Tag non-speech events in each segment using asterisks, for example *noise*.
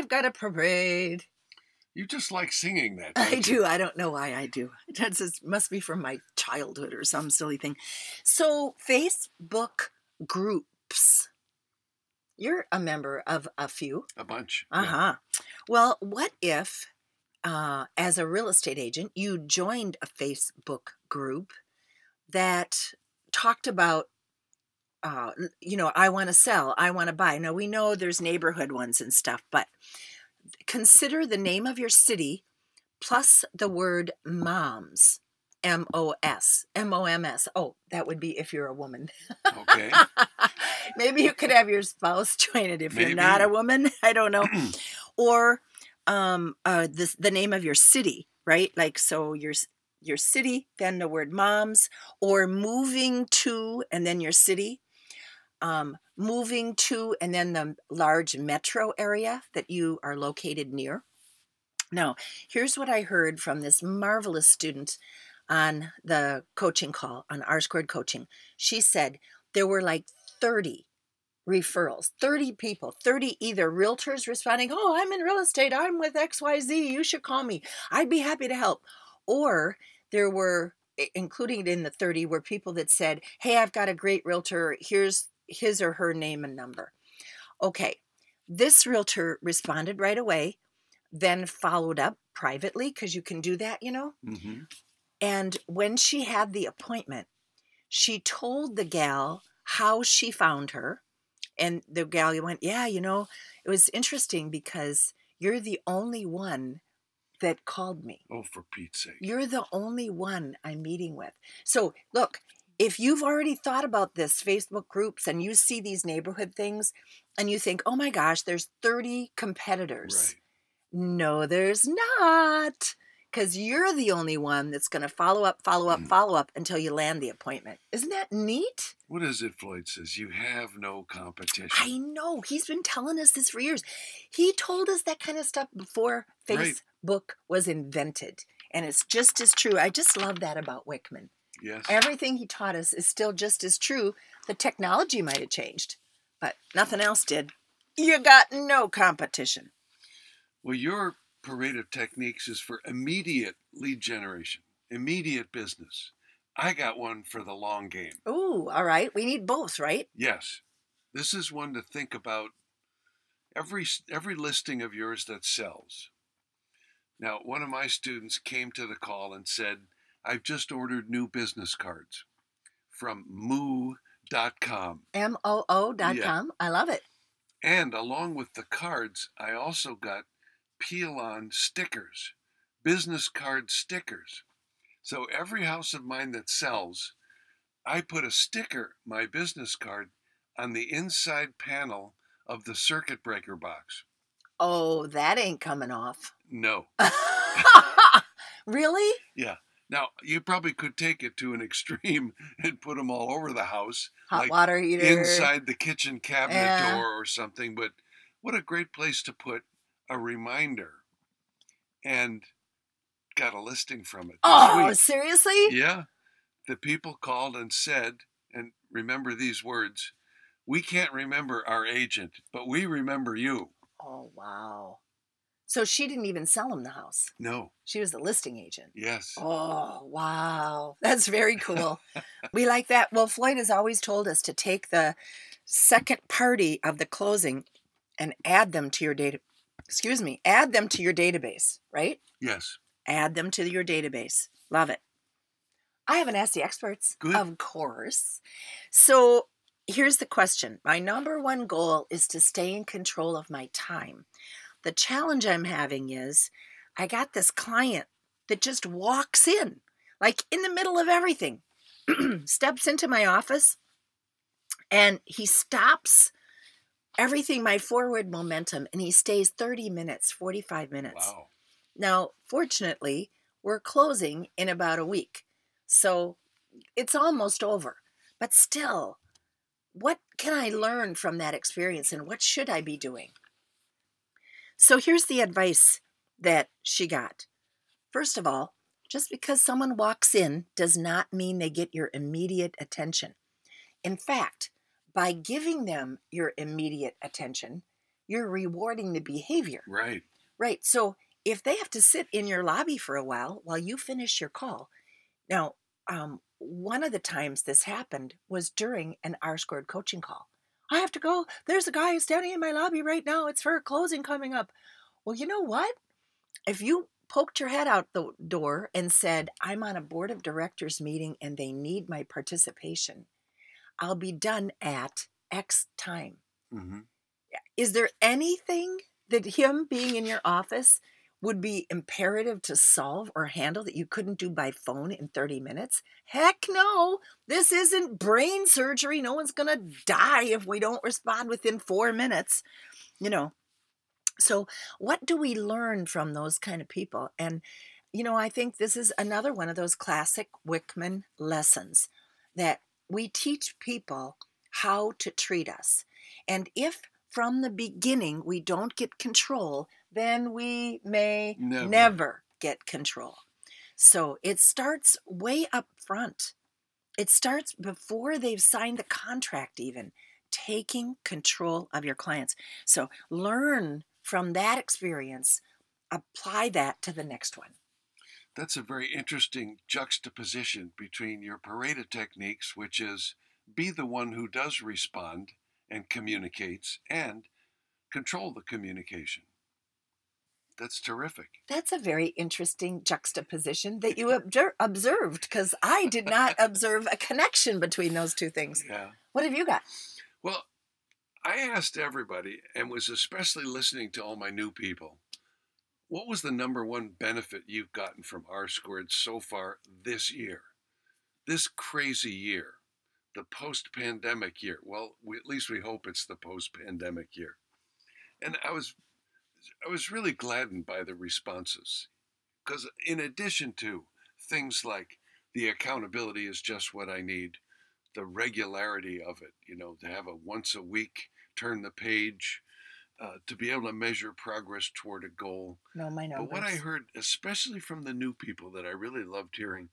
I've got a parade. You just like singing that. I you? do. I don't know why I do. It must be from my childhood or some silly thing. So, Facebook groups. You're a member of a few. A bunch. Uh huh. Well, what if, uh, as a real estate agent, you joined a Facebook group that talked about, uh, you know, I want to sell, I want to buy. Now, we know there's neighborhood ones and stuff, but consider the name of your city plus the word moms. M O S. M O M S. Oh, that would be if you're a woman. Okay. *laughs* Maybe you could have your spouse *laughs* join it if you're not a woman. *laughs* I don't know. *clears throat* or um uh this the name of your city, right? Like so your your city, then the word moms, or moving to and then your city. Um, moving to and then the large metro area that you are located near. Now, here's what I heard from this marvelous student on the coaching call on R squared coaching. She said there were like 30 referrals, 30 people, 30 either realtors responding, Oh, I'm in real estate, I'm with XYZ, you should call me, I'd be happy to help. Or there were, including in the 30, were people that said, Hey, I've got a great realtor, here's his or her name and number. Okay, this realtor responded right away, then followed up privately, because you can do that, you know. hmm And when she had the appointment, she told the gal how she found her. And the gal went, Yeah, you know, it was interesting because you're the only one that called me. Oh, for Pete's sake. You're the only one I'm meeting with. So, look, if you've already thought about this Facebook groups and you see these neighborhood things and you think, oh my gosh, there's 30 competitors. Right. No, there's not. Because you're the only one that's going to follow up, follow up, Mm. follow up until you land the appointment. Isn't that neat? What is it Floyd says? You have no competition. I know. He's been telling us this for years. He told us that kind of stuff before Right. Facebook was invented. And it's just as true. I just love that about Wickman. Yes. Everything he taught us is still just as true. The technology might have changed, but nothing else did. You got no competition. Well, your parade of techniques is for immediate lead generation, immediate business. I got one for the long game. Ooh, all right. We need both, right? Yes, this is one to think about every every listing of yours that sells. Now, one of my students came to the call and said, "I've just ordered new business cards from moo.com, M O O dot Yeah. com. I love it. and along with the cards, I also got peel-on stickers, business card stickers. So every house of mine that sells, I put a sticker, my business card, on the inside panel of the circuit breaker box. Oh, that ain't coming off. No. *laughs* *laughs* really? Yeah. Now, you probably could take it to an *laughs* extreme and put them all over the house, Hot like water heater. inside the kitchen cabinet Yeah. door or something. But what a great place to put a reminder. And got a listing from it. Oh, week. seriously? Yeah. The people called and said, and remember these words we can't remember our agent, but we remember you. Oh, wow. So she didn't even sell him the house. No. She was the listing agent. Yes. Oh, wow. *laughs* That's very cool. *laughs* we like that. Well, Floyd has always told us to take the second party of the closing and add them to your data excuse me, add them to your database, right? Yes. Add them to your database. Love it. I haven't asked the experts, Good. of course. So here's the question My number one goal is to stay in control of my time. The challenge I'm having is I got this client that just walks in, like in the middle of everything, *clears throat* steps into my office, and he stops everything, my forward momentum, and he stays 30 minutes, 45 minutes. Wow. Now, fortunately, we're closing in about a week. So it's almost over. But still, what can I learn from that experience and what should I be doing? So here's the advice that she got. First of all, just because someone walks in does not mean they get your immediate attention. In fact, by giving them your immediate attention, you're rewarding the behavior. Right. Right. So if they have to sit in your lobby for a while while you finish your call, now, um, one of the times this happened was during an R squared coaching call. I have to go. There's a guy standing in my lobby right now. It's for a closing coming up. Well, you know what? If you poked your head out the door and said, I'm on a board of directors meeting and they need my participation, I'll be done at X time. hmm Is there anything that him being in your office would be imperative to solve or handle that you couldn't do by phone in 30 minutes? Heck no. This isn't brain surgery. No one's to die if we don't respond within four minutes. You know, so what do we learn from those kind of people? And, you know, I think this is another one of those classic Wickman lessons that we teach people how to treat us. And if from the beginning we don't get control, then we may Never. never, get control. So it starts way up front. It starts before they've signed the contract, even taking control of your clients. So learn from that experience, apply that to the next one. That's a very interesting juxtaposition between your parade of techniques, which is be the one who does respond and communicates, and control the communication. That's terrific. That's a very interesting juxtaposition that you *laughs* objer- observed because I did not observe a connection between those two things. Yeah. What have you got? Well, I asked everybody and was especially listening to all my new people. What was the number one benefit you've gotten from R squared so far this year? This crazy year, the post pandemic year. Well, we, at least we hope it's the post pandemic year. And I was I was really gladdened by the responses because in addition to things like the accountability is just what I need, the regularity of it, you know, to have a once a week turn the page, uh, to be able to measure progress toward a goal. No, my numbers. But what I heard, especially from the new people that I really loved hearing,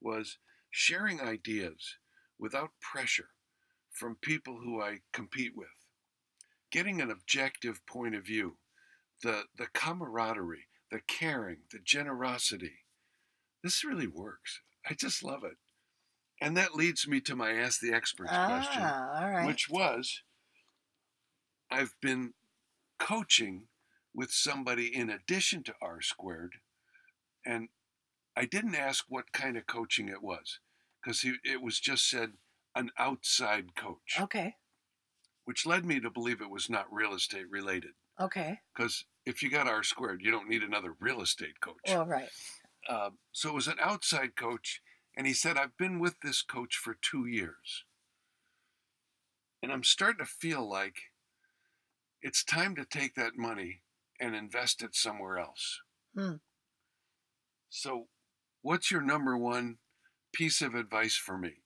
was sharing ideas without pressure from people who I compete with, getting an objective point of view, the, the camaraderie, the caring, the generosity. This really works. I just love it. And that leads me to my Ask the Experts question ah, all right. which was I've been coaching with somebody in addition to R squared, and I didn't ask what kind of coaching it was because it was just said an outside coach, okay. which led me to believe it was not real estate related. Okay. Because if you got R squared, you don't need another real estate coach. Well, right. Um, so it was an outside coach, and he said, I've been with this coach for two years. And I'm starting to feel like it's time to take that money and invest it somewhere else. Hmm. So, what's your number one piece of advice for me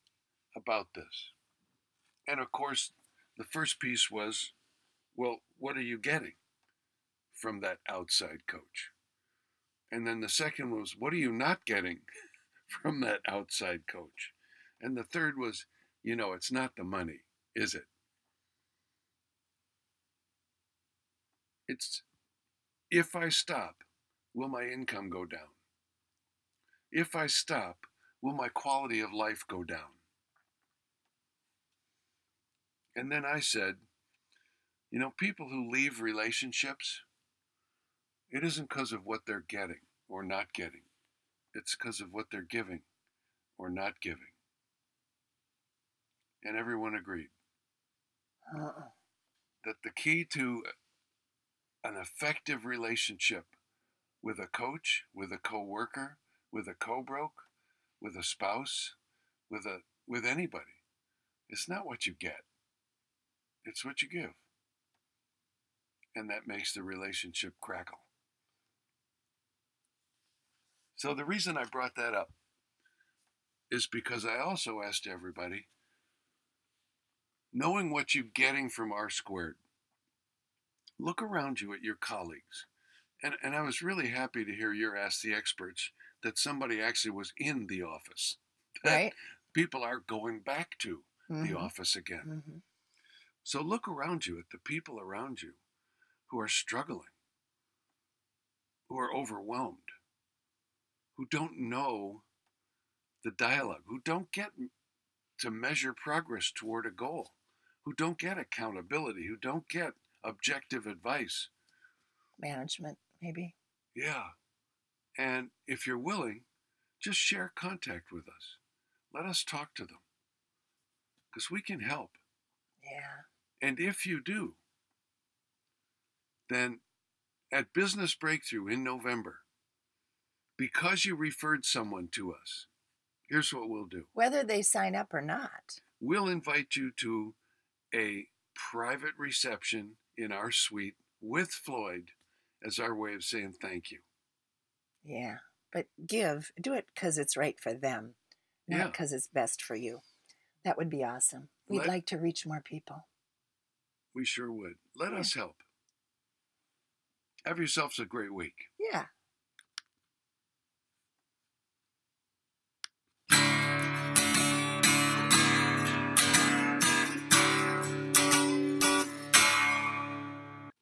about this? And of course, the first piece was, well, what are you getting from that outside coach? And then the second was, what are you not getting *laughs* from that outside coach? And the third was, you know, it's not the money, is it? It's If I stop, will my income go down? If I stop, will my quality of life go down? And then I said, you know, people who leave relationships, it isn't because of what they're getting or not getting, it's because of what they're giving or not giving. And everyone agreed Uh-uh. that the key to an effective relationship with a coach, with a coworker, with a co-broke, with a spouse, with a with anybody, it's not what you get. It's what you give. And that makes the relationship crackle. So the reason I brought that up is because I also asked everybody, knowing what you're getting from R squared, look around you at your colleagues. And, and I was really happy to hear your Ask the Experts that somebody actually was in the office. *laughs* Right? People are going back to the Mhm. office again. Mhm. So look around you at the people around you who are struggling, who are overwhelmed, who don't know the dialogue, who don't get to measure progress toward a goal, who don't get accountability, who don't get objective advice. Management, maybe. Yeah. And if you're willing, just share contact with us. Let us talk to them because we can help. Yeah. And if you do, then at Business Breakthrough in November, because you referred someone to us, here's what we'll do Whether they sign up or not. we'll invite you to a private reception in our suite with Floyd as our way of saying thank you. Yeah. But give, do it because it's right for them, not because it's best for you. That would be awesome. We'd Let- like to reach more people. We sure would. Let Yeah. us help. Have yourselves a great week. Yeah.